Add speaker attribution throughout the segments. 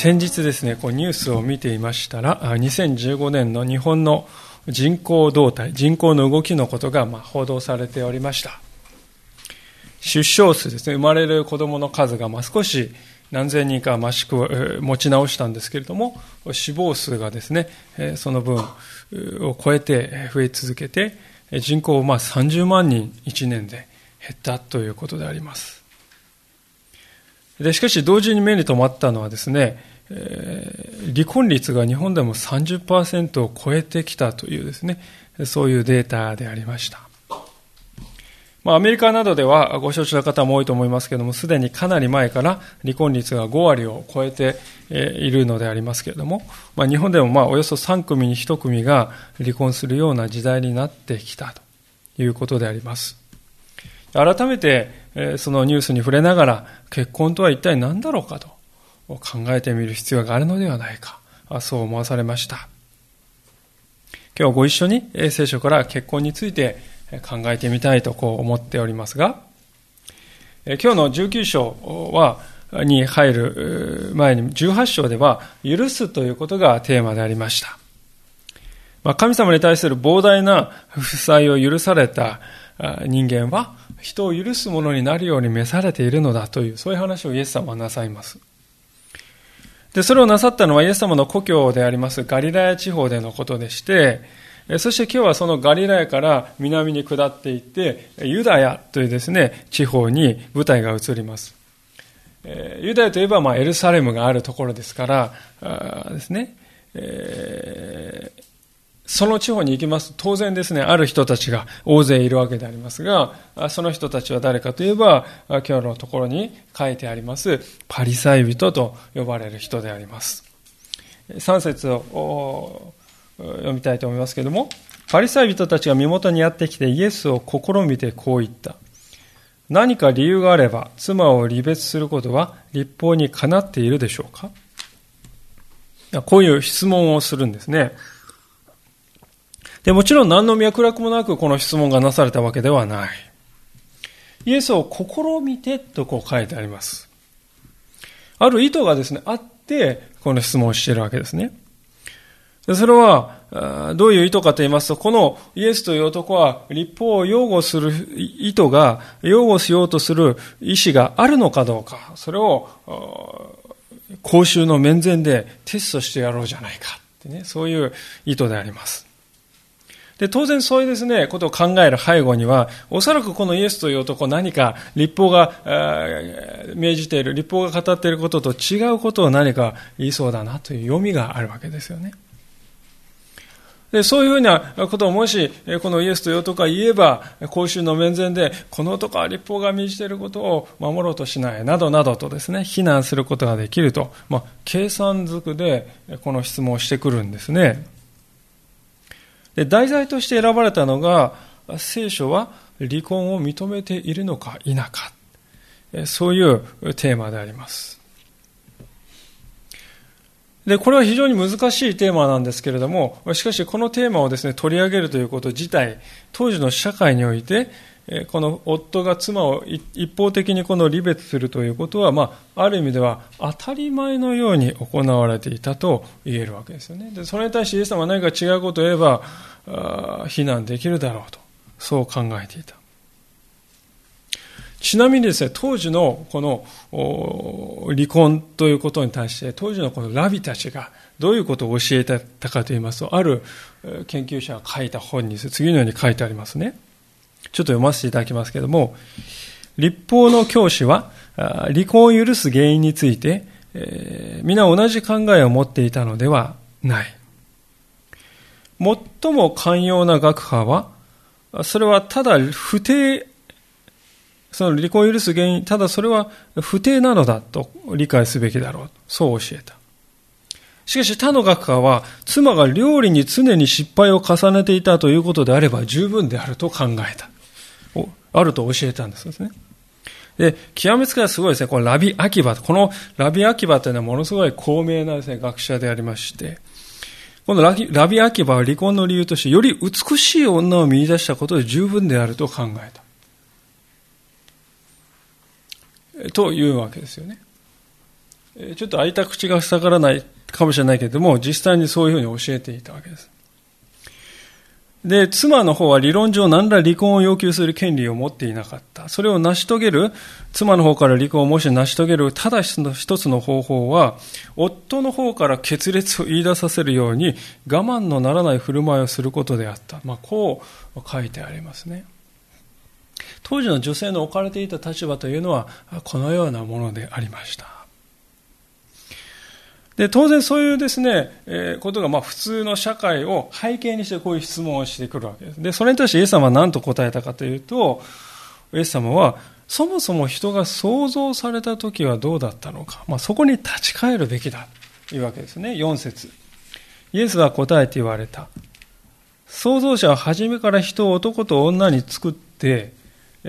Speaker 1: 先日ですね、こうニュースを見ていましたら、2015年の日本の人口動態、人口の動きのことがま報道されておりました。出生数ですね、生まれる子供の数がま少し何千人か増しく持ち直したんですけれども、死亡数がですね、その分を超えて増え続けて、人口をま30万人1年で減ったということであります。でしかし同時に目に留まったのはですね、えー、離婚率が日本でも30%を超えてきたというですね、そういうデータでありました。まあ、アメリカなどではご承知の方も多いと思いますけれども、すでにかなり前から離婚率が5割を超えているのでありますけれども、まあ、日本でもまあおよそ3組に1組が離婚するような時代になってきたということであります。改めてそのニュースに触れながら結婚とは一体何だろうかと考えてみる必要があるのではないか、そう思わされました。今日ご一緒に聖書から結婚について考えてみたいとこう思っておりますが、今日の19章は、に入る前に18章では、許すということがテーマでありました。神様に対する膨大な負債を許された人間は、人を許すものになるように召されているのだという、そういう話をイエス様はなさいます。で、それをなさったのはイエス様の故郷でありますガリラヤ地方でのことでして、そして今日はそのガリラヤから南に下っていって、ユダヤというですね、地方に舞台が移ります。ユダヤといえば、ま、エルサレムがあるところですから、ですね、えーその地方に行きますと、当然ですね、ある人たちが大勢いるわけでありますが、その人たちは誰かといえば、今日のところに書いてあります、パリサイ人と呼ばれる人であります。3節を読みたいと思いますけれども、パリサイ人たちが身元にやってきてイエスを試みてこう言った。何か理由があれば、妻を離別することは立法にかなっているでしょうか？こういう質問をするんですね。で、もちろん何の脈絡もなくこの質問がなされたわけではない。イエスを試みてとこう書いてあります。ある意図がですね、あって、この質問をしているわけですね。それは、どういう意図かと言いますと、このイエスという男は、立法を擁護する意図が、擁護しようとする意思があるのかどうか、それを、公衆の面前でテストしてやろうじゃないかってね、そういう意図であります。で、当然そういうですね、ことを考える背後には、おそらくこのイエスという男何か立法が、命じている、立法が語っていることと違うことを何か言いそうだなという読みがあるわけですよね。でそういうふうなことをもし、このイエスという男が言えば、公衆の面前で、この男は立法が命じていることを守ろうとしない、などなどとですね、非難することができると、まあ、計算づくで、この質問をしてくるんですね。で題材として選ばれたのが、聖書は離婚を認めているのか否か。そういうテーマであります。で、これは非常に難しいテーマなんですけれども、しかしこのテーマをですね、取り上げるということ自体、当時の社会において、この夫が妻を一方的にこの離別するということは、まあ、ある意味では当たり前のように行われていたと言えるわけですよね。でそれに対してイエス様は何か違うことを言えば、非難できるだろうと、そう考えていた。ちなみにですね、当時のこの離婚ということに対して、当時のこのラビたちがどういうことを教えてたかと言いますと、ある研究者が書いた本に次のように書いてありますね。ちょっと読ませていただきますけれども、立法の教師は、離婚を許す原因について、えー、皆同じ考えを持っていたのではない。最も寛容な学派は、それはただ不定、その離婚を許す原因、ただそれは不定なのだと理解すべきだろう。そう教えた。しかし他の学科は、妻が料理に常に失敗を重ねていたということであれば十分であると考えた。あると教えたんですね。で、極めつけはすごいですね。このラビ・アキバ。このラビ・アキバというのはものすごい高名なですね、学者でありまして、このラビ・アキバは離婚の理由として、より美しい女を見出したことで十分であると考えた。というわけですよね。ちょっと開いた口が塞がらないかもしれないけれども、実際にそういうふうに教えていたわけです。で、妻の方は理論上何ら離婚を要求する権利を持っていなかった。それを成し遂げる、妻の方から離婚をもし成し遂げる、ただ一つの方法は、夫の方から決裂を言い出させるように、我慢のならない振る舞いをすることであった。まあ、こう書いてありますね。当時の女性の置かれていた立場というのは、このようなものでありました。で、当然そういうですね、えー、ことがまあ普通の社会を背景にしてこういう質問をしてくるわけです。で、それに対してイエス様は何と答えたかというと、イエス様は、そもそも人が創造された時はどうだったのか。まあそこに立ち返るべきだ。というわけですね。4節イエスは答えて言われた。創造者は初めから人を男と女に作って、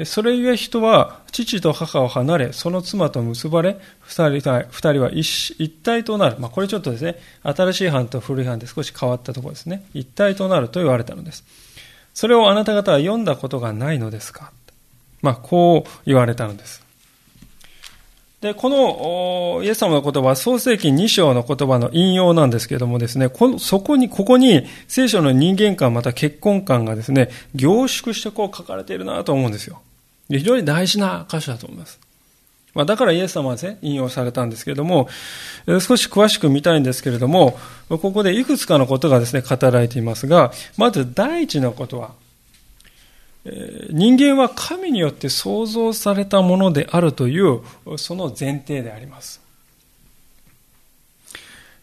Speaker 1: それゆえ人は父と母を離れ、その妻と結ばれ、二人は一一体となる。まあ、これちょっとですね、新しい版と古い版で少し変わったところですね。一体となると言われたのです。それをあなた方は読んだことがないのですか？まあ、こう言われたのです。で、このイエス様の言葉は創世記2章の言葉の引用なんですけれどもですね、このそこに、ここに聖書の人間観また結婚観がですね、凝縮してこう書かれているなと思うんですよ。非常に大事な箇所だと思います。まあ、だからイエス様はですね、引用されたんですけれども、少し詳しく見たいんですけれども、ここでいくつかのことがですね、語られていますが、まず第一のことは、人間は神によって創造されたものであるというその前提であります。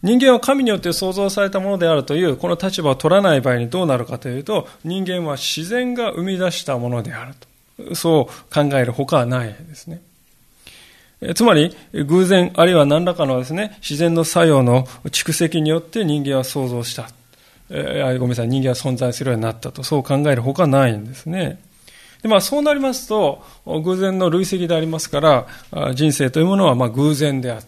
Speaker 1: 人間は神によって創造されたものであるというこの立場を取らない場合にどうなるかというと人間は自然が生み出したものであるとそう考えるほかはないですね。つまり偶然あるいは何らかのですね自然の作用の蓄積によって人間は創造したえー、ごめんなさい、人間は存在するようになったと、そう考えるほかないんですね。でまあ、そうなりますと、偶然の累積でありますから、人生というものはまあ偶然であって、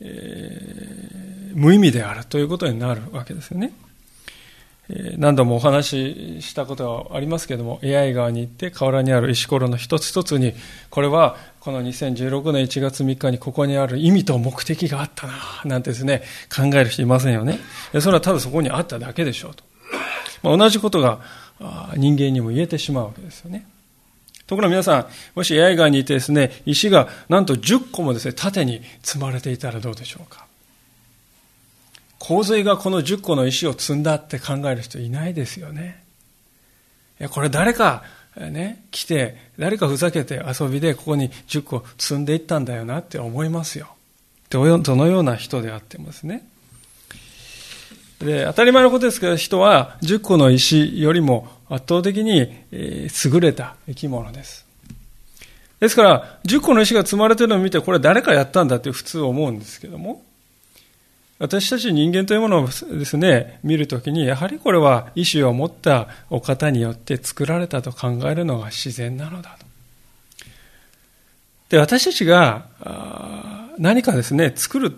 Speaker 1: えー、無意味であるということになるわけですよね。何度もお話ししたことがありますけれども、AI 側に行って河原にある石ころの一つ一つに、これはこの2016年1月3日にここにある意味と目的があったな、なんてですね、考える人いませんよね。それはただそこにあっただけでしょうと。まあ、同じことが人間にも言えてしまうわけですよね。ところが皆さん、もし AI 側にいてですね、石がなんと10個もですね、縦に積まれていたらどうでしょうか。洪水がこの10個の石を積んだって考える人いないですよね。いや、これ誰か、ね、来て、誰かふざけて遊びでここに10個積んでいったんだよなって思いますよ。どのような人であってもですね。で、当たり前のことですけど、人は10個の石よりも圧倒的に優れた生き物です。ですから、10個の石が積まれてるのを見て、これ誰かやったんだって普通思うんですけども、私たち人間というものをですね、見るときに、やはりこれは意志を持ったお方によって作られたと考えるのが自然なのだと。で、私たちが何かですね、作る、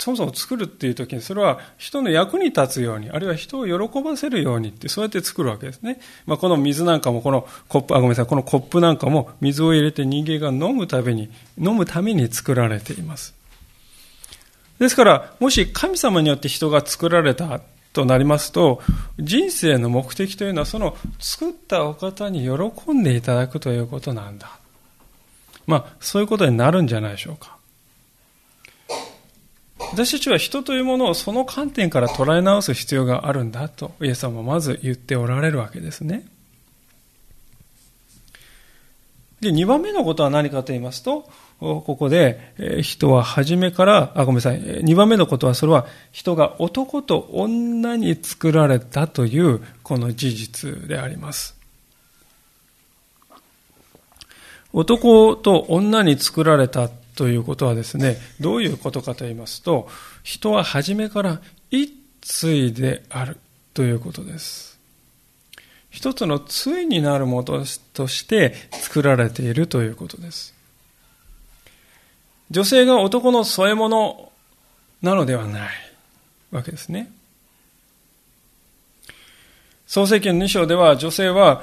Speaker 1: そもそも作るっていうときに、それは人の役に立つように、あるいは人を喜ばせるようにって、そうやって作るわけですね。まあ、この水なんかも、このコップ、あ、ごめんなさい、このコップなんかも水を入れて人間が飲むために、飲むために作られています。ですから、もし神様によって人が作られたとなりますと、人生の目的というのは、その作ったお方に喜んでいただくということなんだ。まあ、そういうことになるんじゃないでしょうか。私たちは人というものをその観点から捉え直す必要があるんだと、イエス様はまず言っておられるわけですね。で、2番目のことは何かと言いますと、ここで、人は初めから、あ、ごめんなさい。2番目のことは、それは人が男と女に作られたという、この事実であります。男と女に作られたということはですね、どういうことかと言いますと、人は初めから一対であるということです。一つの対になるものとして作られているということです。女性が男の添え物なのではないわけですね。創世記の2章では女性は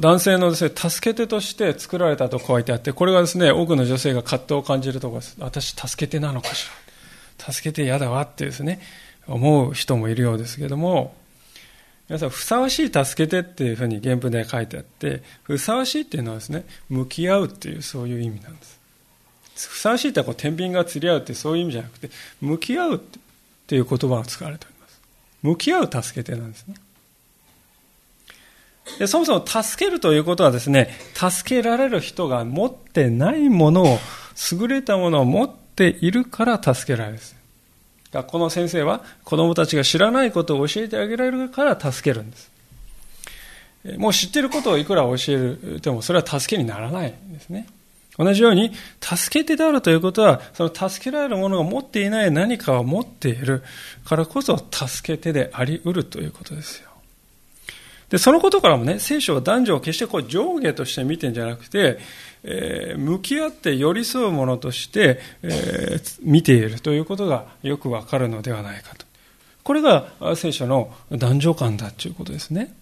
Speaker 1: 男性のです、ね、助け手として作られたと書いてあってこれがですね多くの女性が葛藤を感じるところです。私助け手なのかしら。助けて嫌だわってですね思う人もいるようですけども皆さんふさわしい助けてっていうふうに原文で書いてあってふさわしいっていうのはですね向き合うっていうそういう意味なんです。ふさわしいってこう天秤が釣り合うってそういう意味じゃなくて向き合うっていう言葉が使われております向き合う助け手なんですねでそもそも助けるということはですね、助けられる人が持ってないものを、優れたものを持っているから助けられるんです。学校の先生は子供たちが知らないことを教えてあげられるから助けるんです。もう知っていることをいくら教えてもそれは助けにならないんですね。同じように、助け手であるということは、その助けられるものが持っていない何かを持っているからこそ助け手であり得るということですよ。で、そのことからもね、聖書は男女を決してこう上下として見てんじゃなくて、えー、向き合って寄り添うものとして、えー、見ているということがよくわかるのではないかと。これが聖書の男女観だということですね。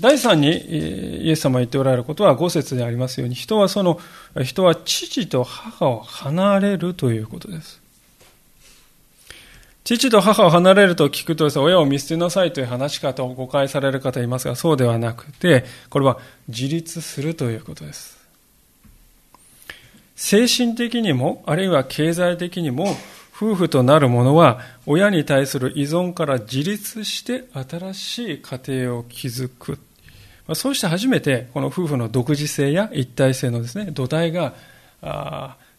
Speaker 1: 第三にイエス様が言っておられることは5節でありますように人はその人は父と母を離れるということです。父と母を離れると聞くと、親を見捨てなさいという話かと誤解される方いますが、そうではなくて、これは自立するということです。精神的にも、あるいは経済的にも、夫婦となる者は、親に対する依存から自立して新しい家庭を築く。そうして初めて、この夫婦の独自性や一体性のですね、土台が、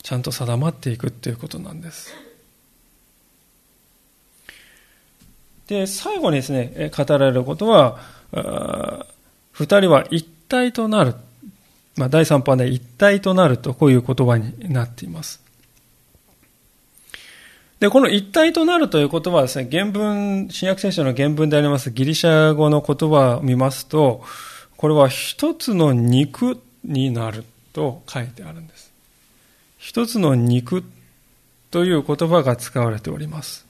Speaker 1: ちゃんと定まっていくということなんです。で、最後にですね、語られることは、二人は一体となる。まあ、第3版で一体となると、こういう言葉になっています。で、この一体となるという言葉はですね、原文、新約聖書の原文でありますギリシャ語の言葉を見ますと、これは一つの肉になると書いてあるんです。一つの肉という言葉が使われております。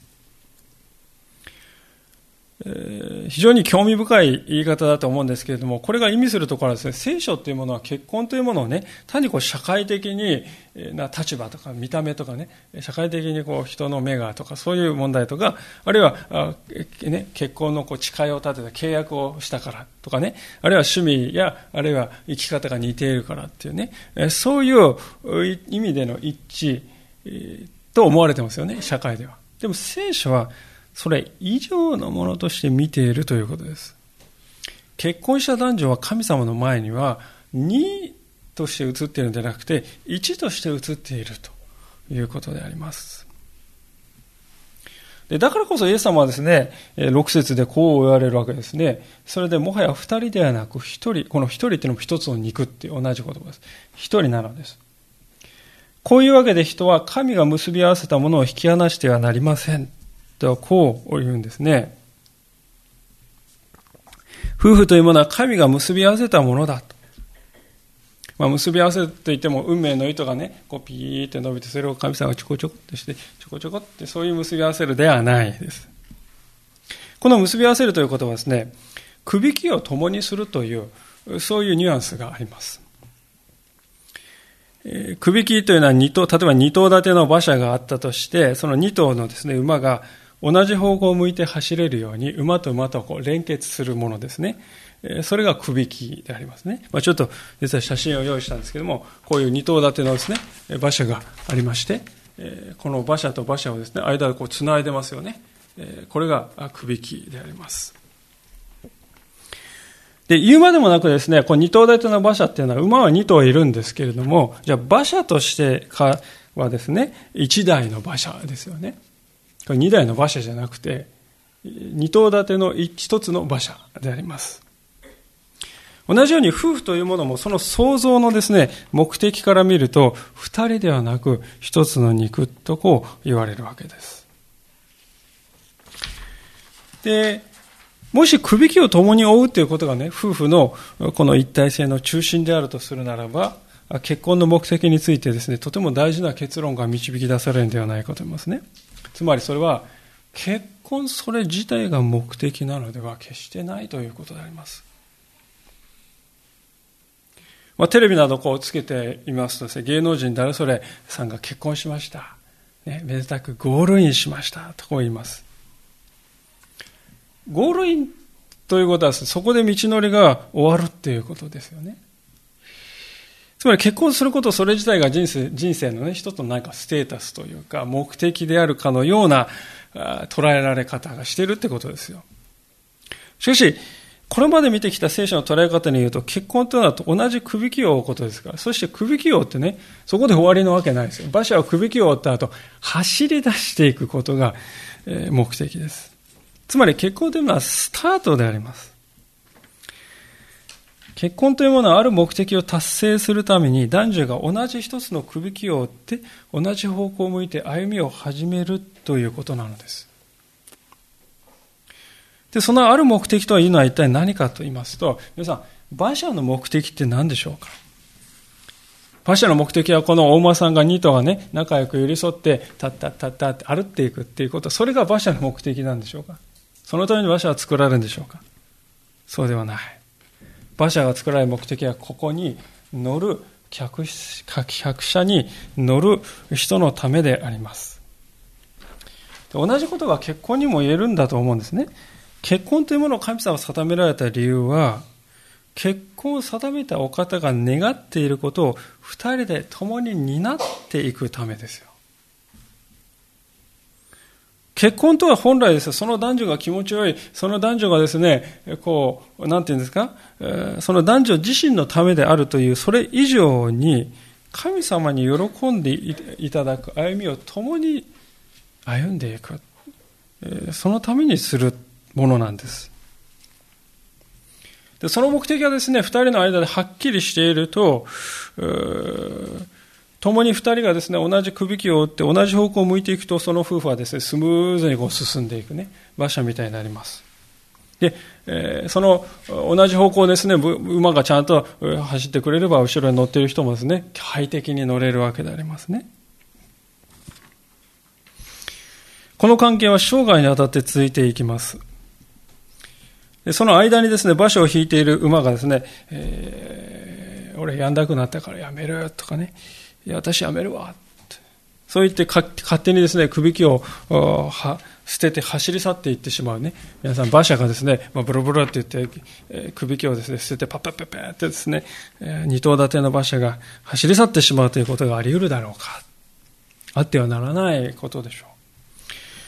Speaker 1: 非常に興味深い言い方だと思うんですけれども、これが意味するところはですね、聖書というものは結婚というものをね、単にこう社会的にな立場とか見た目とかね、社会的にこう人の目がとかそういう問題とか、あるいは、ね、結婚のこう誓いを立てた契約をしたからとかね、あるいは趣味や、あるいは生き方が似ているからっていうね、そういう意味での一致と思われてますよね、社会では。でも聖書はそれ以上のものとして見ているということです。結婚した男女は神様の前には2として映っているんじゃなくて1として映っているということであります。でだからこそイエス様はですね、6節でこう言われるわけですね。それでもはや2人ではなく1人、この1人っていうのも1つの肉って同じ言葉です。1人なのです。こういうわけで人は神が結び合わせたものを引き離してはなりません。とはこう言うんですね。夫婦というものは神が結び合わせたものだと。まあ、結び合わせといっても運命の糸がね、こうピーって伸びて、それを神様がちょこちょこってして、ちょこちょこってそういう結び合わせるではないです。この結び合わせるということはですね、くびきを共にするという、そういうニュアンスがあります。えくびきというのは二頭、例えば二頭立ての馬車があったとして、その二頭のですね、馬が同じ方向を向いて走れるように馬と馬とこう連結するものですね。それがくびきでありますね。まあ、ちょっと実は写真を用意したんですけども、こういう二頭立てのですね、馬車がありまして、この馬車と馬車をですね、間でこう繋いでますよね。これがくびきであります。で、言うまでもなくですね、この二頭立ての馬車っていうのは馬は二頭いるんですけれども、じゃあ馬車としてかはですね、一台の馬車ですよね。2台の馬車じゃなくて、2頭立ての1つの馬車であります。同じように夫婦というものもその創造のですね、目的から見ると、二人ではなく一つの肉とこう言われるわけです。で、もしくびきを共に追うということがね、夫婦のこの一体性の中心であるとするならば、結婚の目的についてですね、とても大事な結論が導き出されるんではないかと思いますね。つまりそれは、結婚それ自体が目的なのでは決してないということであります。まあ、テレビなどこうつけていますとですね、芸能人誰それさんが結婚しました。ね、めでたくゴールインしました。とこう言います。ゴールインということは、そこで道のりが終わるっていうことですよね。つまり結婚すること、それ自体が人生人生のね、一つの何かステータスというか、目的であるかのような捉えられ方がしているってことですよ。しかし、これまで見てきた聖書の捉え方に言うと、結婚というのは同じ首輝を追うことですから。そして首輝を追ってね、そこで終わりのわけないですよ。馬車は首輝を追った後、走り出していくことが目的です。つまり結婚というのはスタートであります。結婚というものはある目的を達成するために男女が同じ一つの首輝を追って同じ方向を向いて歩みを始めるということなのです。で、そのある目的というのは一体何かと言いますと、皆さん、馬車の目的って何でしょうか？馬車の目的はこの大馬さんが2頭がね、仲良く寄り添って、たったったったって歩っていくっていうこと、それが馬車の目的なんでしょうか？そのために馬車は作られるんでしょうか？そうではない。馬車が作られる目的はここに乗る客客車に乗る人のためであります。同じことが結婚にも言えるんだと思うんですね。結婚というものを神様が定められた理由は、結婚を定めたお方が願っていることを二人で共に担っていくためですよ。結婚とは本来ですその男女が気持ちよい、その男女がですね、こう、なんていうんですか、その男女自身のためであるという、それ以上に、神様に喜んでいただく歩みを共に歩んでいく。そのためにするものなんです。でその目的がですね、二人の間ではっきりしていると、共に二人がですね、同じ首輝を追って同じ方向を向いていくと、その夫婦はですね、スムーズにこう進んでいくね、馬車みたいになります。で、えー、その同じ方向ですね、馬がちゃんと走ってくれれば、後ろに乗っている人もですね、快適に乗れるわけでありますね。この関係は生涯にわたって続いていきます。その間にですね、馬車を引いている馬がですね、えー、俺やんだくなったからやめるとかね、いや、私やめるわ。そう言って勝手にですね、首輝を捨てて走り去っていってしまうね。皆さん、馬車がですね、まあ、ブロブロって言って、えー、首輝をですね、捨ててパッパッパッパッってですね、えー、二頭立ての馬車が走り去ってしまうということがあり得るだろうか。あってはならないことでしょ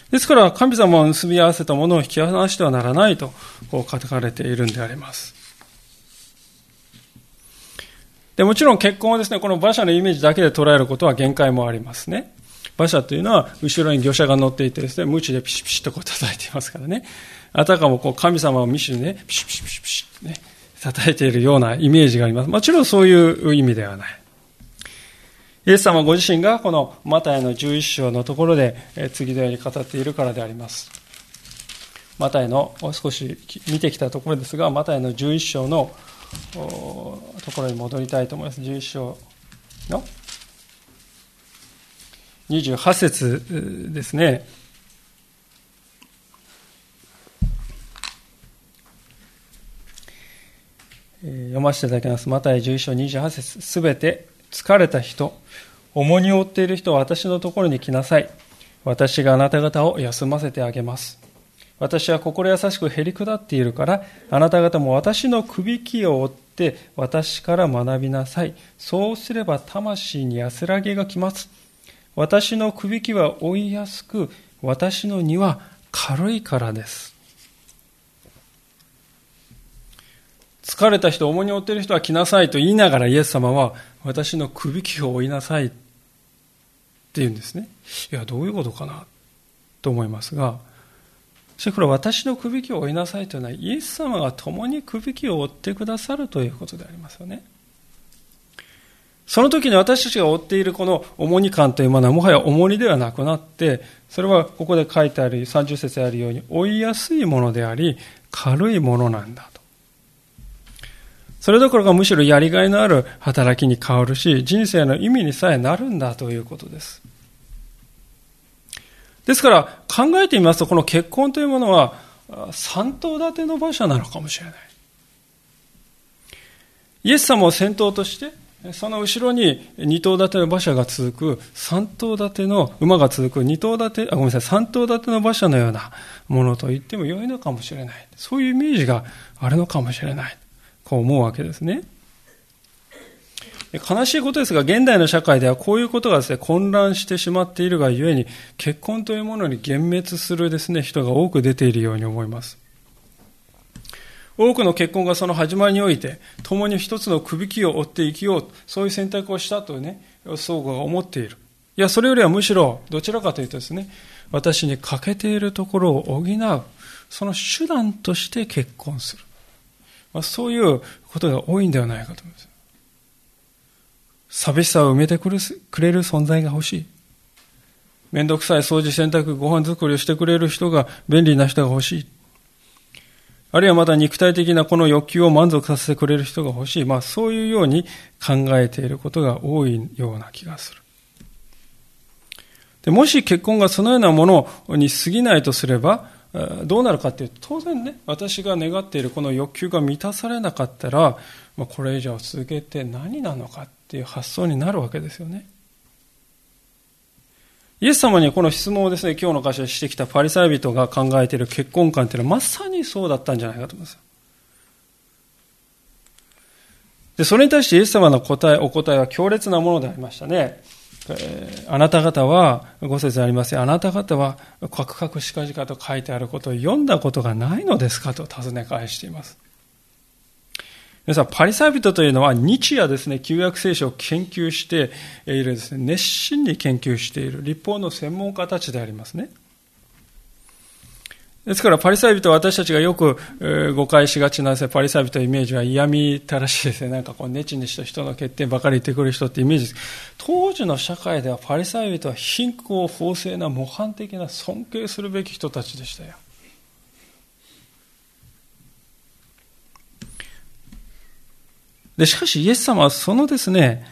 Speaker 1: う。ですから、神様を結び合わせたものを引き離してはならないと、こう書かれているんであります。でもちろん結婚はですね、この馬車のイメージだけで捉えることは限界もありますね。馬車というのは、後ろに魚車が乗っていてですね、無知でピシピシとこう叩いていますからね。あたかもこう神様を見しにね、ピシピシピシピシね、叩いているようなイメージがあります。もちろんそういう意味ではない。イエス様ご自身がこのマタイの11章のところで次のように語っているからであります。マタイの少し見てきたところですが、マタイの11章のところに戻りたいと思います。11章の28節ですね。読ませていただきます。マタイ11章28節すべて疲れた人、重荷を負っている人は私のところに来なさい。私があなた方を休ませてあげます。私は心優しくへり下っているから、あなた方も私の首輝を追って私から学びなさい。そうすれば魂に安らぎが来ます。私の首輝は追いやすく、私の荷は軽いからです。疲れた人、重荷を負っている人は来なさいと言いながらイエス様は私の首輝を追いなさいって言うんですね。いや、どういうことかなと思いますが、それから私のくびきを追いなさいというのは、イエス様が共にくびきを追ってくださるということでありますよね。その時に私たちが追っているこの重荷感というものはもはや重荷ではなくなって、それはここで書いてある30節あるように追いやすいものであり、軽いものなんだと。それどころかむしろやりがいのある働きに変わるし、人生の意味にさえなるんだということです。ですから考えてみますと、この結婚というものは三頭立ての馬車なのかもしれない。イエス様を先頭として、その後ろに二頭立ての馬車が続く、三頭立ての馬が続く二頭立て、あ、ごめんなさい、三頭立ての馬車のようなものと言っても良いのかもしれない。そういうイメージがあるのかもしれない。こう思うわけですね。悲しいことですが、現代の社会ではこういうことがですね、混乱してしまっているがゆえに、結婚というものに幻滅するですね、人が多く出ているように思います。多くの結婚がその始まりにおいて、共に一つのくびきを追って生きよう、そういう選択をしたとね、相互が思っている。いや、それよりはむしろ、どちらかというとですね、私に欠けているところを補う、その手段として結婚する。まあ、そういうことが多いんではないかと思います。寂しさを埋めてくれる存在が欲しい。めんどくさい掃除、洗濯、ご飯作りをしてくれる人が、便利な人が欲しい。あるいはまた肉体的なこの欲求を満足させてくれる人が欲しい。まあそういうように考えていることが多いような気がする。でもし結婚がそのようなものに過ぎないとすれば、どうなるかっていうと、当然ね、私が願っているこの欲求が満たされなかったら、まあ、これ以上続けて何なのかっていう発想になるわけですよね。イエス様にこの質問をですね、今日の箇所でしてきたパリサイ人が考えている結婚観っていうのはまさにそうだったんじゃないかと思います。で、それに対してイエス様の答え、お答えは強烈なものでありましたね。えー、あなた方は、ご説あります。あなた方は、カクカクしかじかと書いてあることを読んだことがないのですかと尋ね返しています。皆さん、パリサイ人というのは日夜ですね、旧約聖書を研究しているですね、熱心に研究している立法の専門家たちでありますね。ですから、パリサイ人は私たちがよく、誤解しがちなです、ね、パリサイ人のイメージは嫌みたらしいですね。なんかこう、ネチにした人の欠点ばかり言ってくる人ってイメージです。当時の社会ではパリサイ人は貧困、法制な模範的な尊敬するべき人たちでしたよ。で、しかしイエス様はそのですね、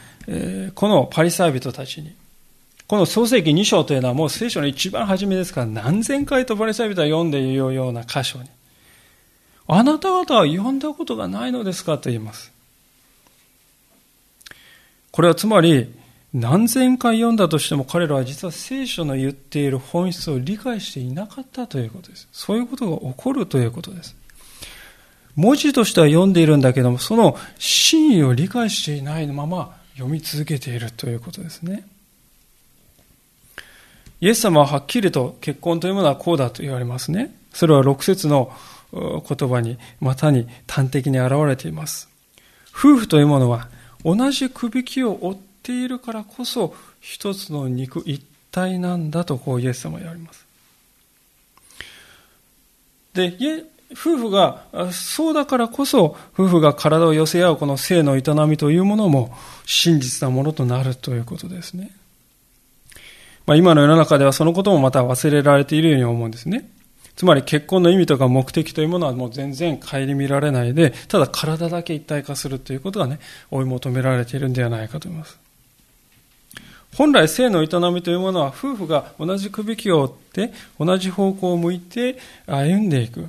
Speaker 1: このパリサイ人たちに、この創世記2章というのはもう聖書の一番初めですから何千回とパリサイ人は読んでいるような箇所に、あなた方は読んだことがないのですかと言います。これはつまり、何千回読んだとしても彼らは実は聖書の言っている本質を理解していなかったということです。そういうことが起こるということです。文字としては読んでいるんだけども、その真意を理解していないまま読み続けているということですね。イエス様ははっきりと結婚というものはこうだと言われますね。それは6節の言葉に、またに端的に現れています。夫婦というものは同じくびきを追っているからこそ一つの肉一体なんだとこうイエス様は言われます。で、夫婦が、そうだからこそ、夫婦が体を寄せ合うこの性の営みというものも真実なものとなるということですね。まあ、今の世の中ではそのこともまた忘れられているように思うんですね。つまり結婚の意味とか目的というものはもう全然顧みられないで、ただ体だけ一体化するということがね、追い求められているんではないかと思います。本来性の営みというものは夫婦が同じくびきを追って同じ方向を向いて歩んでいく。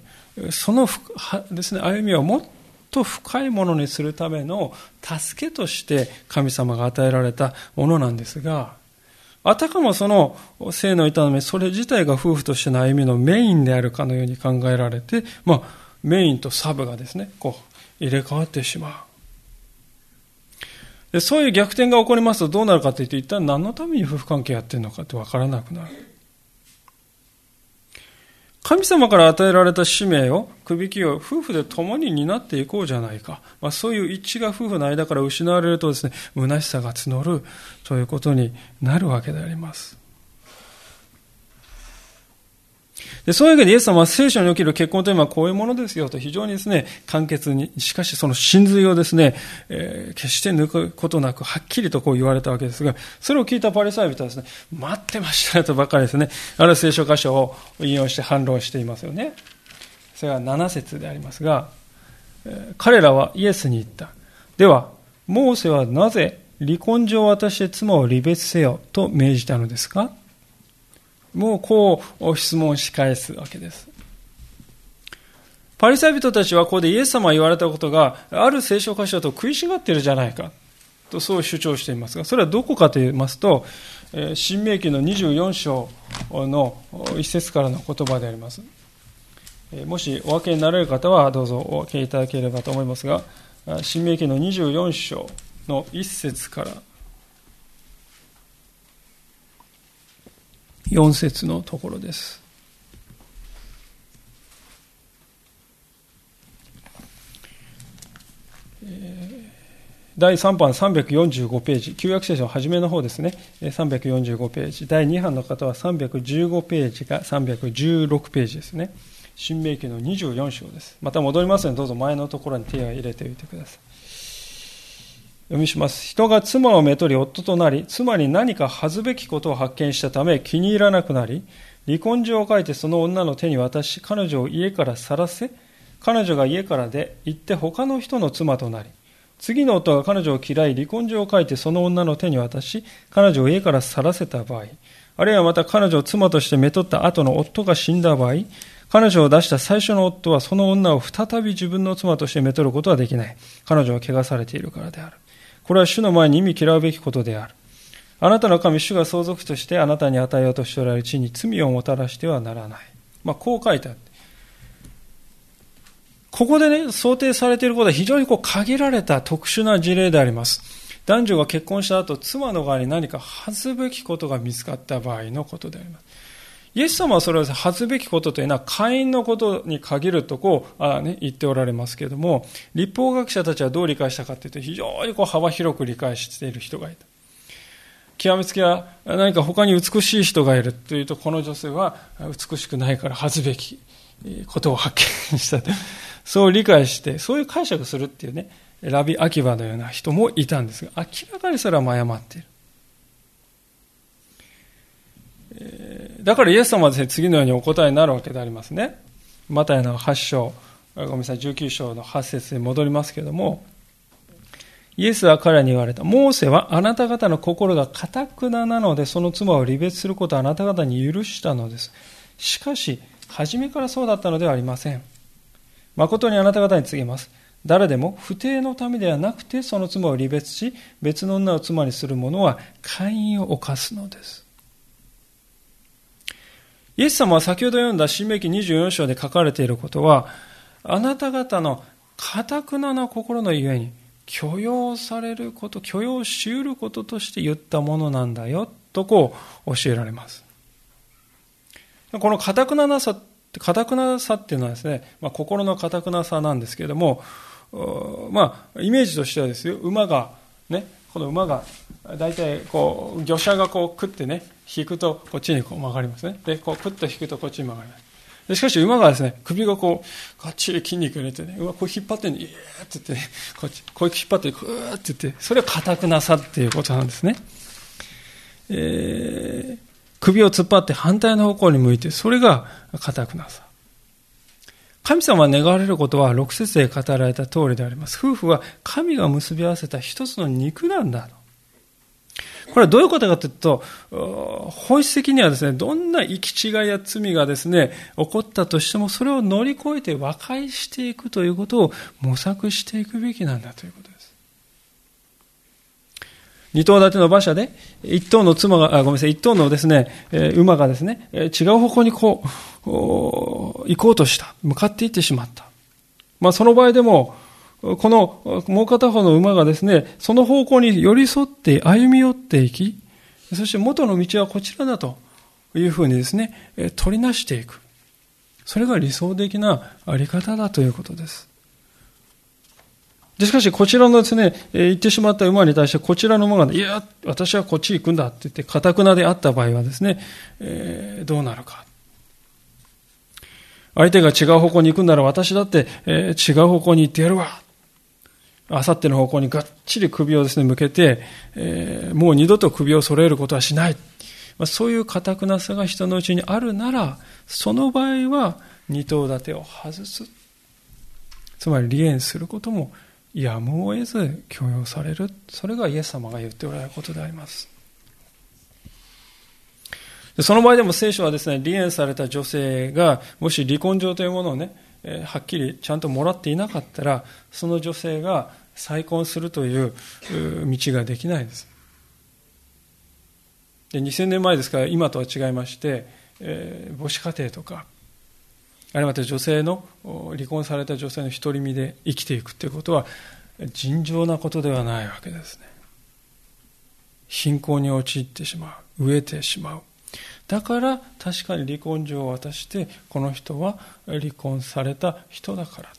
Speaker 1: そのですね、歩みをもっと深いものにするための助けとして神様が与えられたものなんですが、あたかもその性の営み、それ自体が夫婦としての歩みのメインであるかのように考えられて、まあ、メインとサブがですね、こう、入れ替わってしまう。でそういう逆転が起こりますとどうなるかというと、一体何のために夫婦関係やってるのかってわからなくなる。神様から与えられた使命を、くびきを夫婦で共に担っていこうじゃないか。まあ、そういう一致が夫婦の間から失われるとですね、虚しさが募るということになるわけであります。でそういうわけでイエス様は聖書における結婚というのはこういうものですよと非常にですね、簡潔に、しかしその真髄をですね、えー、決して抜くことなくはっきりとこう言われたわけですが、それを聞いたパリサイ人はですね、待ってましたとばかりですね、ある聖書箇所を引用して反論していますよね。それは7節でありますが、彼らはイエスに言った。では、モーセはなぜ離婚状を渡して妻を離別せよと命じたのですか？もうこう質問し返すわけです。パリサイ人たちはここでイエス様が言われたことがある聖書箇所と食い違ってるじゃないかとそう主張していますが、それはどこかと言いますと、新明記の24章の一節からの言葉であります。もしお分けになれる方はどうぞお分けいただければと思いますが、新明記の24章の一節から4節のところです。第3版345ページ、旧約聖書初めの方ですね、345ページ、第2版の方は315ページが316ページですね。新明記の24章です。また戻りますので、どうぞ前のところに手を入れておいてください。読みします。人が妻をめとり夫となり、妻に何か恥ずべきことを発見したため気に入らなくなり、離婚状を書いてその女の手に渡し、彼女を家から去らせ、彼女が家からで行って他の人の妻となり、次の夫が彼女を嫌い、離婚状を書いてその女の手に渡し、彼女を家から去らせた場合、あるいはまた彼女を妻としてめとった後の夫が死んだ場合、彼女を出した最初の夫はその女を再び自分の妻としてめとることはできない。彼女は汚されているからである。これは主の前に意味嫌うべきことである。あなたの神、主が相続としてあなたに与えようとしておられる地に罪をもたらしてはならない。まあ、こう書いてある。ここでね、想定されていることは非常にこう限られた特殊な事例であります。男女が結婚した後、妻の側に何か恥ずべきことが見つかった場合のことであります。イエス様はそれを恥ずべきことというのは会員のことに限るとこうあ、ね、言っておられますけれども、立法学者たちはどう理解したかというと、非常にこう幅広く理解している人がいた。極めつけは何か他に美しい人がいるというと、この女性は美しくないから恥ずべきことを発見したと。そう理解して、そういう解釈するっていうね、ラビ・アキバのような人もいたんですが、明らかにそれは誤っている。だからイエス様はですね、次のようにお答えになるわけでありますね。マタイの8章、ごめんなさい、19章の8節に戻りますけれども、イエスは彼に言われた。モーセはあなた方の心が堅くななので、その妻を離別することをあなた方に許したのです。しかし、初めからそうだったのではありません。誠にあなた方に告げます。誰でも不定のためではなくて、その妻を離別し、別の女を妻にする者は、会員を犯すのです。イエス様は先ほど読んだ新明記24章で書かれていることは、あなた方の堅くなな心のゆえに許容されること、許容し得ることとして言ったものなんだよ、とこう教えられます。この堅くななさ、堅くなさっていうのはですね、まあ、心の堅くなさなんですけれども、まあ、イメージとしてはですよ、馬が、ね、この馬が、大体こう、魚車がこう食ってね、引くとこっちにこう曲がりますね。で、こう、クッと引くとこっちに曲がります。でしかし馬がですね、首がこう、がっちり筋肉入れてね、馬こう引っ張ってんの、イエーって言って、こっち、こう引っ張って、クーって言って、それは硬くなさっていうことなんですね。えー、首を突っ張って反対の方向に向いて、それが硬くなさ。神様が願われることは、6節で語られた通りであります。夫婦は神が結び合わせた一つの肉なんだと。これはどういうことかというと、本質的にはですね、どんな行き違いや罪がですね、起こったとしても、それを乗り越えて和解していくということを模索していくべきなんだということです。二頭立ての馬車で、一頭の妻が、あ、ごめんなさい、一頭のですね、馬がですね、違う方向にこう、行こうとした。向かっていってしまった。まあ、その場合でも、このもう片方の馬がですね、その方向に寄り添って歩み寄っていき、そして元の道はこちらだというふうにですね、取りなしていく。それが理想的なあり方だということです。で、しかし、こちらのですね、行ってしまった馬に対して、こちらの馬が、いや、私はこっち行くんだって言って、かたくなであった場合はですね、えー、どうなるか。相手が違う方向に行くんなら私だって、えー、違う方向に行ってやるわ。あさっての方向にがっちり首をですね、向けて、えー、もう二度と首を揃えることはしない。まあ、そういう堅くなさが人のうちにあるなら、その場合は二頭立てを外す。つまり離縁することもやむを得ず許容される。それがイエス様が言っておられることであります。その場合でも聖書はですね、離縁された女性が、もし離婚状というものをね、はっきりちゃんともらっていなかったら、その女性が再婚するという道ができないです。で2000年前ですから今とは違いまして、えー、母子家庭とかあるいはまた女性の離婚された女性の独り身で生きていくということは尋常なことではないわけですね。貧困に陥ってしまう飢えてしまう。だから確かに離婚状を渡してこの人は離婚された人だから。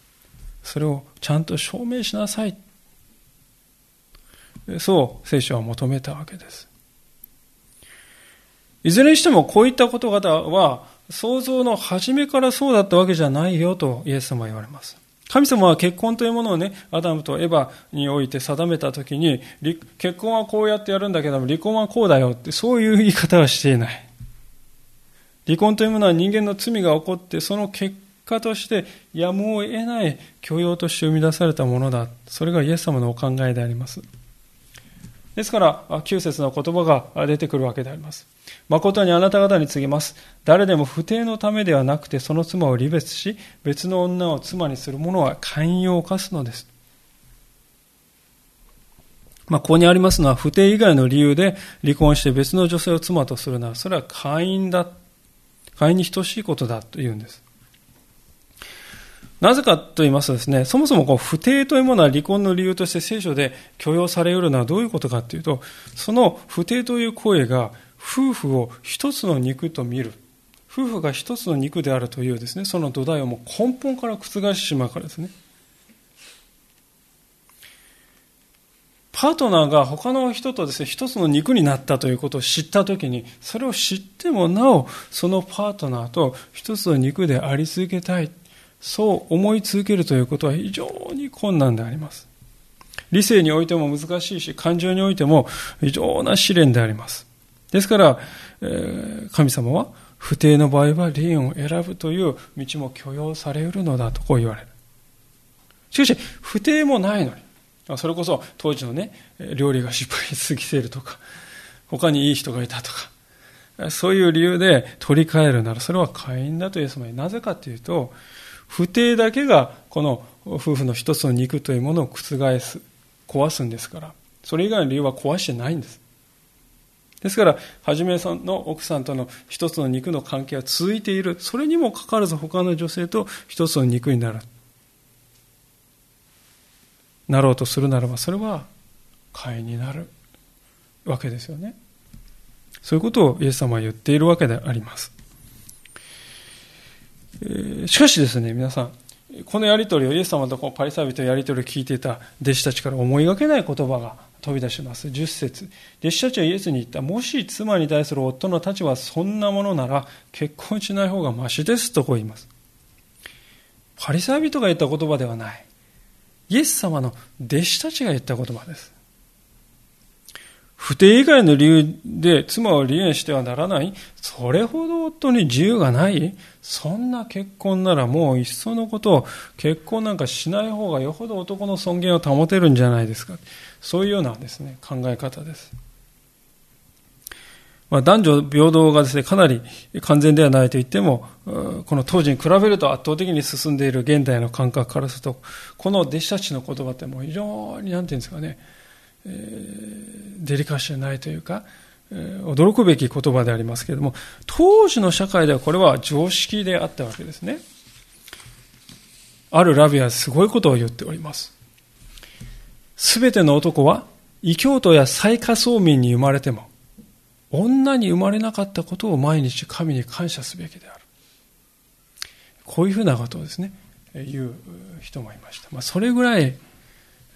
Speaker 1: それをちゃんと証明しなさい。そう聖書は求めたわけですいずれにしてもこういったことは想像の初めからそうだったわけじゃないよとイエス様は言われます。神様は結婚というものをね、アダムとエヴァにおいて定めたときに、結婚はこうやってやるんだけども、離婚はこうだよって、そういう言い方はしていない。離婚というものは人間の罪が起こって、その結果としてやむを得ない許容として生み出されたものだ。それがイエス様のお考えであります。ですから、9節の言葉が出てくるわけであります。誠にあなた方に告げます。誰でも不定のためではなくて、その妻を離別し、別の女を妻にする者は寛容を犯すのです。まあ、ここにありますのは、不定以外の理由で離婚して別の女性を妻とするなら、それは会員だ。会員に等しいことだと言うんです。なぜかと言いますとですね、そもそもこう不定というものは離婚の理由として聖書で許容されうるのはどういうことかというと、その不定という声が夫婦を一つの肉と見る。夫婦が一つの肉であるというですね、その土台をもう根本から覆してしまうからですね。パートナーが他の人とですね、一つの肉になったということを知ったときに、それを知ってもなお、そのパートナーと一つの肉であり続けたい。そう思い続けるということは非常に困難であります。理性においても難しいし、感情においても非常な試練であります。ですから、えー、神様は不定の場合は離縁を選ぶという道も許容されるのだとこう言われる。しかし、不定もないのに、それこそ当時のね、料理が失敗しすぎているとか、他にいい人がいたとか、そういう理由で取り替えるなら、それは会員だとイエス様になぜかというと、不定だけがこの夫婦の一つの肉というものを覆す、壊すんですから、それ以外の理由は壊してないんです。ですから、はじめさんの奥さんとの一つの肉の関係は続いている。それにもかかわらず他の女性と一つの肉になる。なろうとするならば、それは会になるわけですよね。そういうことをイエス様は言っているわけであります。しかしですね、皆さん、このやりとりをイエス様とこうパリサビとやりとりを聞いていた弟子たちから思いがけない言葉が飛び出します。10節弟子たちはイエスに言った。もし妻に対する夫の立場はそんなものなら結婚しない方がましですとこう言います。パリサイ人が言った言葉ではない。イエス様の弟子たちが言った言葉です。不定以外の理由で妻を離縁してはならないそれほど夫に自由がない？そんな結婚ならもういっそのことを結婚なんかしない方がよほど男の尊厳を保てるんじゃないですか。そういうようなですね、考え方です。まあ、男女平等がですね、かなり完全ではないと言っても、この当時に比べると圧倒的に進んでいる現代の感覚からすると、この弟子たちの言葉ってもう非常に、なんていうんですかね、デリカシーないというか、驚くべき言葉でありますけれども、当時の社会ではこれは常識であったわけですね。あるラビはすごいことを言っております。すべての男は、異教徒や最下層民に生まれても、女に生まれなかったことを毎日神に感謝すべきである。こういうふうなことをですね、言う人もいました。まあ、それぐらい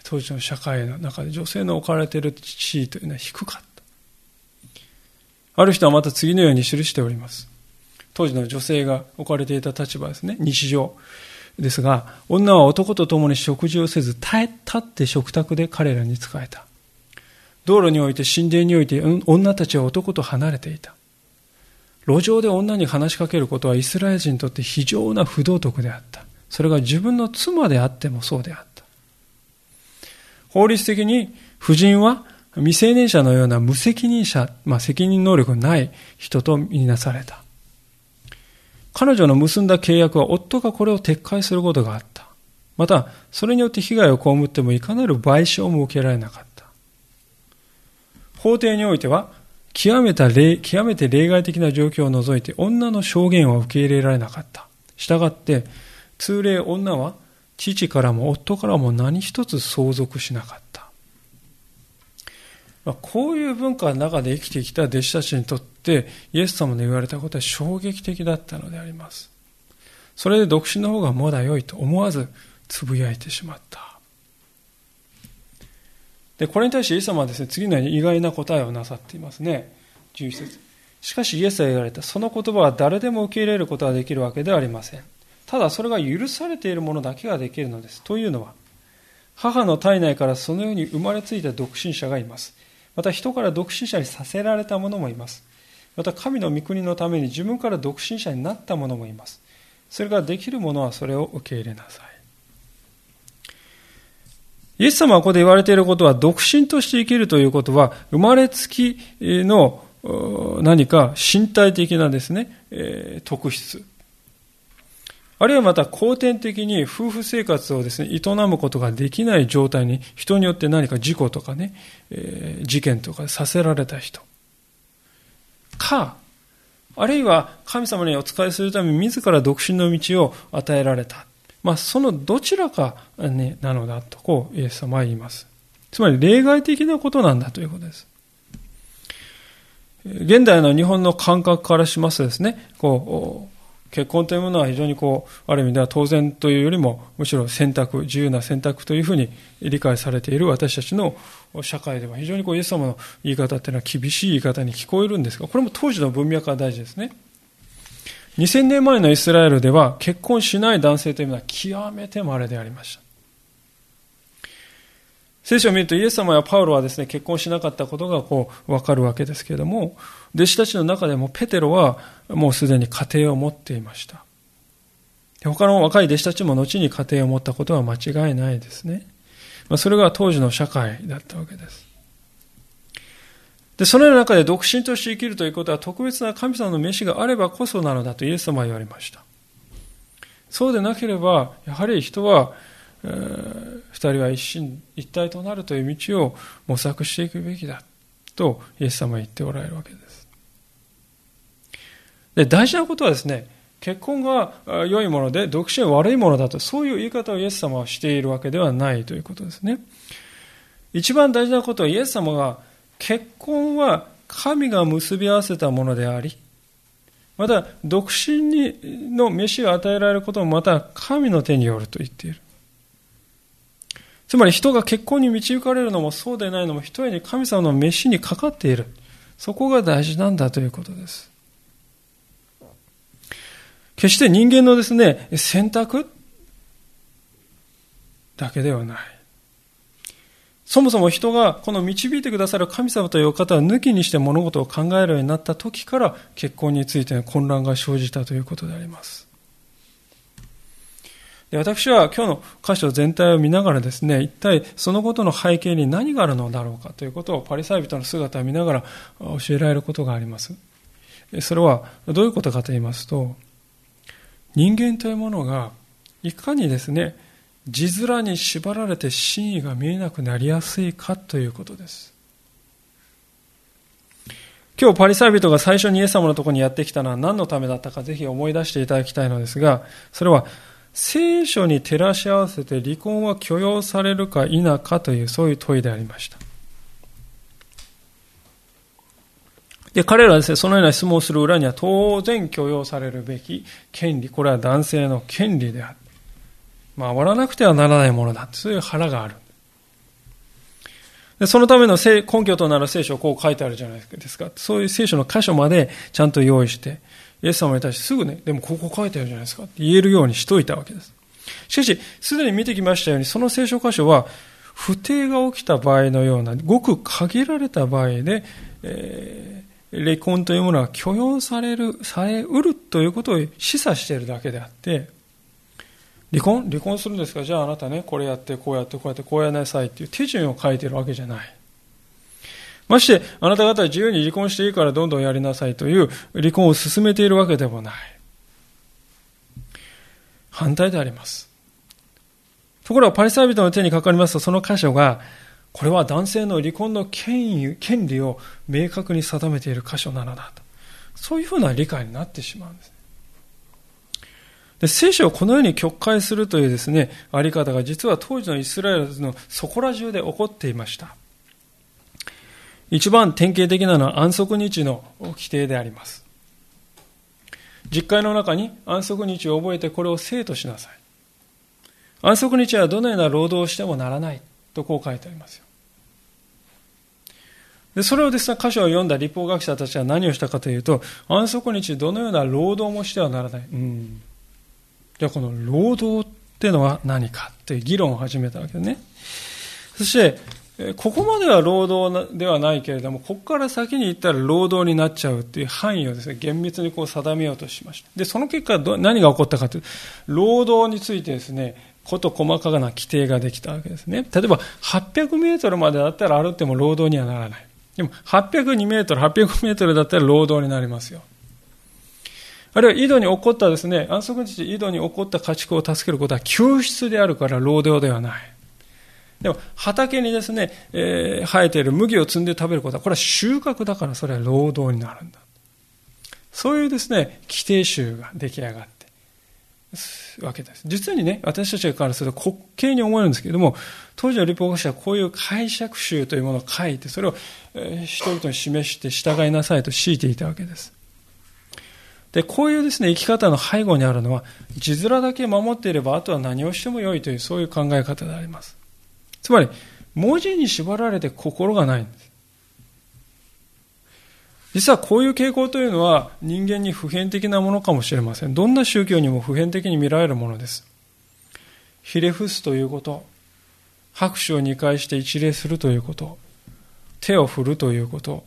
Speaker 1: 当時の社会の中で女性の置かれている地位というのは低かった。ある人はまた次のように記しております。当時の女性が置かれていた立場ですね、日常ですが、女は男と共に食事をせず、耐え立って食卓で彼らに仕えた。道路において神殿において女たちは男と離れていた。路上で女に話しかけることはイスラエル人にとって非常な不道徳であった。それが自分の妻であってもそうであった。法律的に婦人は未成年者のような無責任者、まあ、責任能力のない人と見なされた。彼女の結んだ契約は夫がこれを撤回することがあった。また、それによって被害を被ってもいかなる賠償も受けられなかった。法廷においては、極めた例極めて例外的な状況を除いて女の証言は受け入れられなかった。したがって、通例女は父からも夫からも何一つ相続しなかった。まあ、こういう文化の中で生きてきた弟子たちにとって、イエス様の言われたことは衝撃的だったのであります。それで独身の方がまだ良いと思わずつぶやいてしまった。で、これに対してイエス様はですね、次のように意外な答えをなさっていますね。11節しかしイエスは言われた。その言葉は誰でも受け入れることができるわけではありません。ただそれが許されているものだけができるのです。というのは、母の体内からそのように生まれついた独身者がいます。また人から独身者にさせられた者もいます。また神の御国のために自分から独身者になった者もいます。それができる者はそれを受け入れなさい。イエス様はここで言われていることは、独身として生きるということは、生まれつきの何か身体的なですね、特質。あるいはまた後天的に夫婦生活をですね、営むことができない状態に、人によって何か事故とかねえ、事件とかさせられた人。か、あるいは神様にお仕えするために自ら独身の道を与えられた。まあ、そのどちらか、ね、なのだと、こう、イエス様は言います。つまり、例外的なことなんだということです。現代の日本の感覚からしますとですね、こう、結婚というものは非常にこう、ある意味では当然というよりも、むしろ選択、自由な選択というふうに理解されている私たちの社会では、非常にこう、イエス様の言い方というのは厳しい言い方に聞こえるんですが、これも当時の文脈が大事ですね。2000年前のイスラエルでは結婚しない男性というのは極めて稀でありました。聖書を見るとイエス様やパウロはですね、結婚しなかったことがこう、わかるわけですけれども、弟子たちの中でもペテロはもうすでに家庭を持っていました。他の若い弟子たちも後に家庭を持ったことは間違いないですね。まあ、それが当時の社会だったわけです。で、そのような中で独身として生きるということは特別な神様の召しがあればこそなのだとイエス様は言われました。そうでなければ、やはり人は、えー、二人は一心一体となるという道を模索していくべきだとイエス様は言っておられるわけです。で、大事なことはですね、結婚が良いもので独身は悪いものだと、そういう言い方をイエス様はしているわけではないということですね。一番大事なことはイエス様が結婚は神が結び合わせたものであり、また、独身にの飯が与えられることもまた神の手によると言っている。つまり人が結婚に導かれるのもそうでないのも一重に神様の飯にかかっている。そこが大事なんだということです。決して人間のですね、選択だけではない。そもそも人がこの導いてくださる神様という方を抜きにして物事を考えるようになった時から結婚についての混乱が生じたということであります。で私は今日の箇所全体を見ながらですね、一体そのことの背景に何があるのだろうかということをパリサイ人の姿を見ながら教えられることがあります。それはどういうことかと言いますと、人間というものがいかにですね、字面に縛られて真意が見えなくなりやすいかということです。今日パリサイ人が最初にイエス様のところにやってきたのは何のためだったかぜひ思い出していただきたいのですが、それは聖書に照らし合わせて離婚は許容されるか否かというそういう問いでありました。で、彼らはですね、そのような質問をする裏には当然許容されるべき権利、これは男性の権利である。回らなくてはならないものだ。そういう腹がある。でそのための根拠となる聖書をこう書いてあるじゃないですか。そういう聖書の箇所までちゃんと用意して、イエス様に対してすぐね、でもここ書いてあるじゃないですかって言えるようにしといたわけです。しかし、すでに見てきましたように、その聖書箇所は、不定が起きた場合のような、ごく限られた場合で、えー、離婚というものは許容される、されうるということを示唆しているだけであって、離婚？離婚するんですか？じゃああなたね、これやって、こうやって、こうやって、こうやりなさいっていう手順を書いているわけじゃない。まして、あなた方は自由に離婚していいからどんどんやりなさいという離婚を進めているわけでもない。反対であります。ところがパリサイ人の手にかかりますと、その箇所が、これは男性の離婚の権権利を明確に定めている箇所なのだと。そういうふうな理解になってしまうんです。で聖書をこのように曲解するというですね、あり方が実は当時のイスラエルのそこら中で起こっていました。一番典型的なのは安息日の規定であります。実会の中に安息日を覚えてこれを生としなさい。安息日はどのような労働をしてもならないとこう書いてありますよ。で、それをですね、箇所を読んだ立法学者たちは何をしたかというと、安息日どのような労働もしてはならない。うん。じゃあこの労働っていうのは何かという議論を始めたわけですね。そして、ここまでは労働ではないけれども、ここから先に行ったら労働になっちゃうっていう範囲をですね、厳密にこう定めようとしました。で、その結果何が起こったかというと、労働についてですね、こと細かな規定ができたわけですね。例えば、800メートルまでだったら歩っても労働にはならない。でも、802メートル、800メートルだったら労働になりますよ。あるいは井戸に起こったですね、安息日井戸に起こった家畜を助けることは救出であるから労働ではない。でも畑にですね、えー、生えている麦を摘んで食べることは、これは収穫だからそれは労働になるんだ。そういうですね、規定集が出来上がってわけです。実にね、私たちからすると滑稽に思えるんですけれども、当時の立法学者はこういう解釈集というものを書いて、それを、えー、人々に示して従いなさいと強いていたわけです。で、こういうですね、生き方の背後にあるのは、字面だけ守っていれば、あとは何をしてもよいという、そういう考え方であります。つまり、文字に縛られて心がないんです。実はこういう傾向というのは人間に普遍的なものかもしれません。どんな宗教にも普遍的に見られるものです。ひれ伏すということ、拍手を2回して一礼するということ、手を振るということ、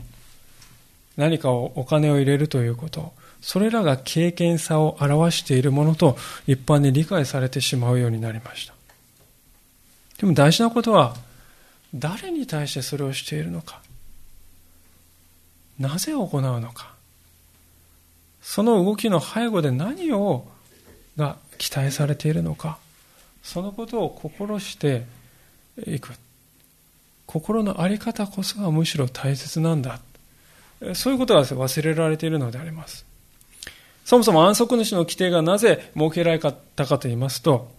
Speaker 1: 何かをお金を入れるということ、それらが経験さを表しているものと一般に理解されてしまうようになりました。でも大事なことは、誰に対してそれをしているのか。なぜ行うのか。その動きの背後で何をが期待されているのか。そのことを心していく。心の在り方こそがむしろ大切なんだ。そういうことが忘れられているのであります。そもそも安息日の規定がなぜ設けられたかと言いますと、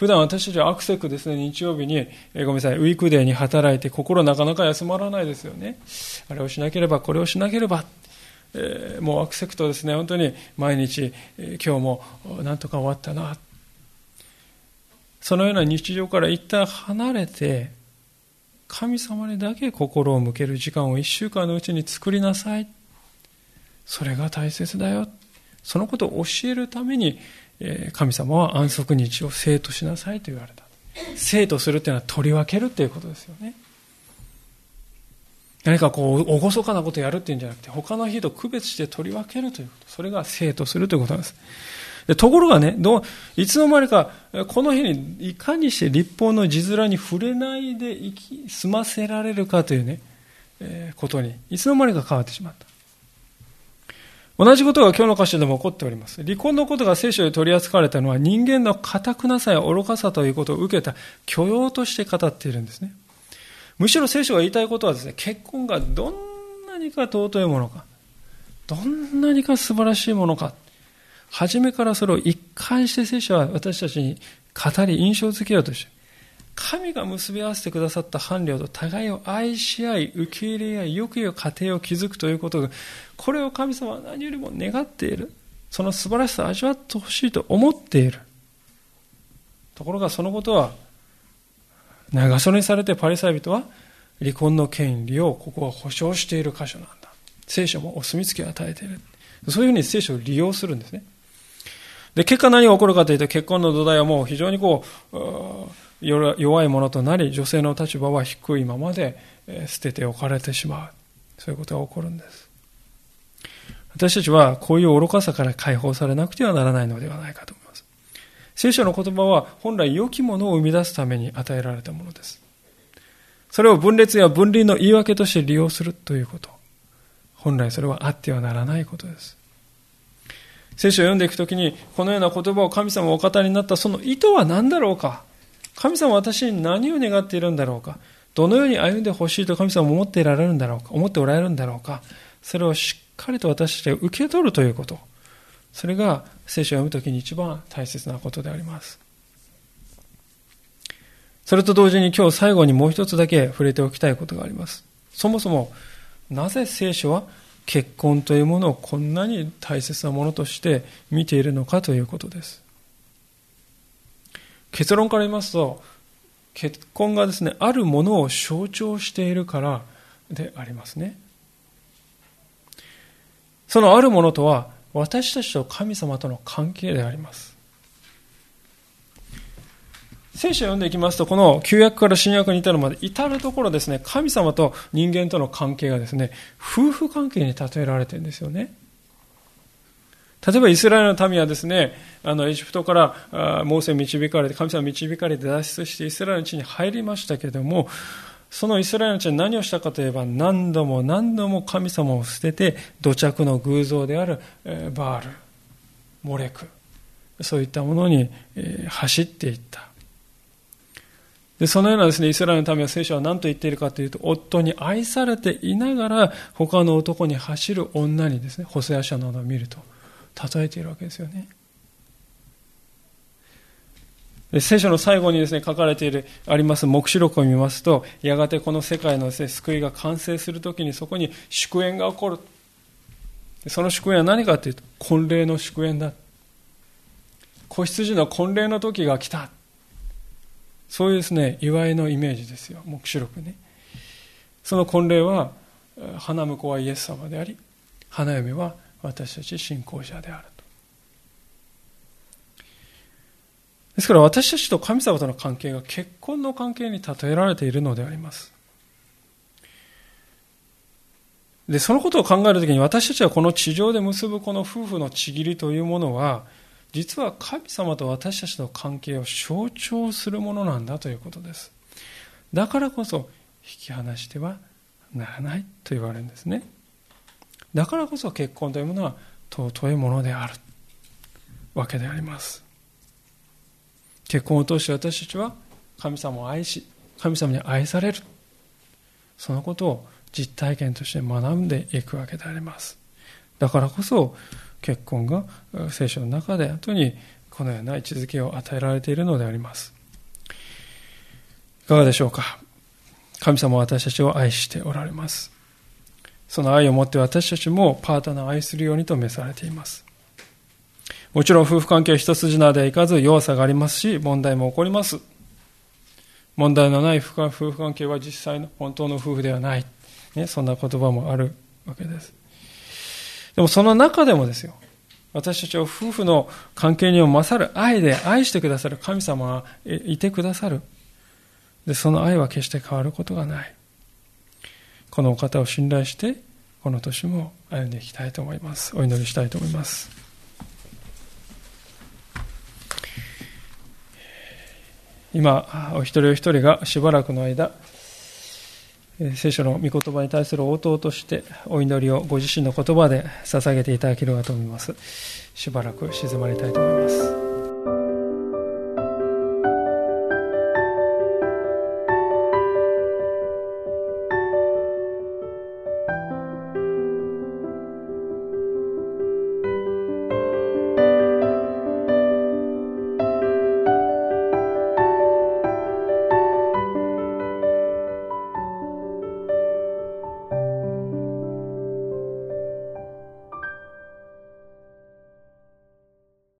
Speaker 1: 普段私たちはアクセクですね、日曜日に、えごめんなさい、ウィークデーに働いて心なかなか休まらないですよね。あれをしなければ、これをしなければ。えー、もうアクセクトですね、本当に毎日、えー、今日もなんとか終わったな。そのような日常から一旦離れて、神様にだけ心を向ける時間を一週間のうちに作りなさい。それが大切だよ。そのことを教えるために、神様は安息日を生としなさいと言われた。生とするというのは取り分けるということですよね。何かこう、厳かなことをやるっていうんじゃなくて、他の日と区別して取り分けるということ。それが生とするということなんです。でところがね、どう、いつの間にか、この日にいかにして立法の字面に触れないで生き、済ませられるかというね、えー、ことに、いつの間にか変わってしまった。同じことが今日の箇所でも起こっております。離婚のことが聖書で取り扱われたのは人間の堅くなさや愚かさということを受けた許容として語っているんですね。むしろ聖書が言いたいことはですね、結婚がどんなにか尊いものか、どんなにか素晴らしいものか、初めからそれを一貫して聖書は私たちに語り印象づけようとして、神が結び合わせてくださった伴侶と互いを愛し合い、受け入れ合い、よくよ家庭を築くということが、これを神様は何よりも願っている。その素晴らしさを味わってほしいと思っている。ところがそのことは、長袖にされてパリサイ人は離婚の権利をここは保障している箇所なんだ。聖書もお墨付きを与えている。そういうふうに聖書を利用するんですね。で、結果何が起こるかというと、結婚の土台はもう非常にこう、弱いものとなり、女性の立場は低いままで捨てておかれてしまう。そういうことが起こるんです。私たちはこういう愚かさから解放されなくてはならないのではないかと思います。聖書の言葉は本来良きものを生み出すために与えられたものです。それを分裂や分離の言い訳として利用するということ。本来それはあってはならないことです。聖書を読んでいくときに、このような言葉を神様お語りになったその意図は何だろうか神様は私に何を願っているんだろうか？どのように歩んでほしいと神様は思っていられるんだろうか？思っておられるんだろうか？それをしっかりと私たちが受け取るということ。それが聖書を読むときに一番大切なことであります。それと同時に今日最後にもう一つだけ触れておきたいことがあります。そもそも、なぜ聖書は結婚というものをこんなに大切なものとして見ているのかということです。結論から言いますと、結婚がですね、あるものを象徴しているからでありますね。そのあるものとは、私たちと神様との関係であります。聖書を読んでいきますと、この旧約から新約に至るまで、至るところですね、神様と人間との関係がですね、夫婦関係に例えられてるんですよね。例えばイスラエルの民はですね、あのエジプトからモーセ導かれて、神様導かれて脱出してイスラエルの地に入りましたけれども、そのイスラエルの地は何をしたかといえば何度も何度も神様を捨てて土着の偶像であるバール、モレク、そういったものに走っていった。でそのようなですね、イスラエルの民は聖書は何と言っているかというと、夫に愛されていながら他の男に走る女にですね、ホセア書などを見ると、例えているわけですよね。聖書の最後にですね、書かれている、あります目視録を見ますと、やがてこの世界のですね、救いが完成するときにそこに祝宴が起こる。その祝宴は何かというと、婚礼の祝宴だ。子羊の婚礼の時が来た。そういうですね、祝いのイメージですよ、目視録ね。その婚礼は、花婿はイエス様であり、花嫁は私たち信仰者であると。ですから私たちと神様との関係が結婚の関係に例えられているのであります。で、そのことを考えるときに私たちはこの地上で結ぶこの夫婦のちぎりというものは、実は神様と私たちの関係を象徴するものなんだということです。だからこそ引き離してはならないと言われるんですね。だからこそ結婚というものは尊いものであるわけであります。結婚を通して私たちは神様を愛し、神様に愛される。そのことを実体験として学んでいくわけであります。だからこそ結婚が聖書の中で後にこのような位置づけを与えられているのであります。いかがでしょうか神様は私たちを愛しておられます。その愛をもって私たちもパートナーを愛するようにと召されています。もちろん夫婦関係は一筋縄ではいかず弱さがありますし、問題も起こります。問題のない夫婦関係は実際の本当の夫婦ではない。ね、そんな言葉もあるわけです。でもその中でもですよ、私たちは夫婦の関係にも勝る愛で愛してくださる神様がいてくださる。で、その愛は決して変わることがない。このお方を信頼して、この年も歩んでいきたいと思います。お祈りしたいと思います。今、お一人お一人がしばらくの間、聖書の御言葉に対する応答としてお祈りをご自身の言葉で捧げていただければと思います。しばらく静まりたいと思います。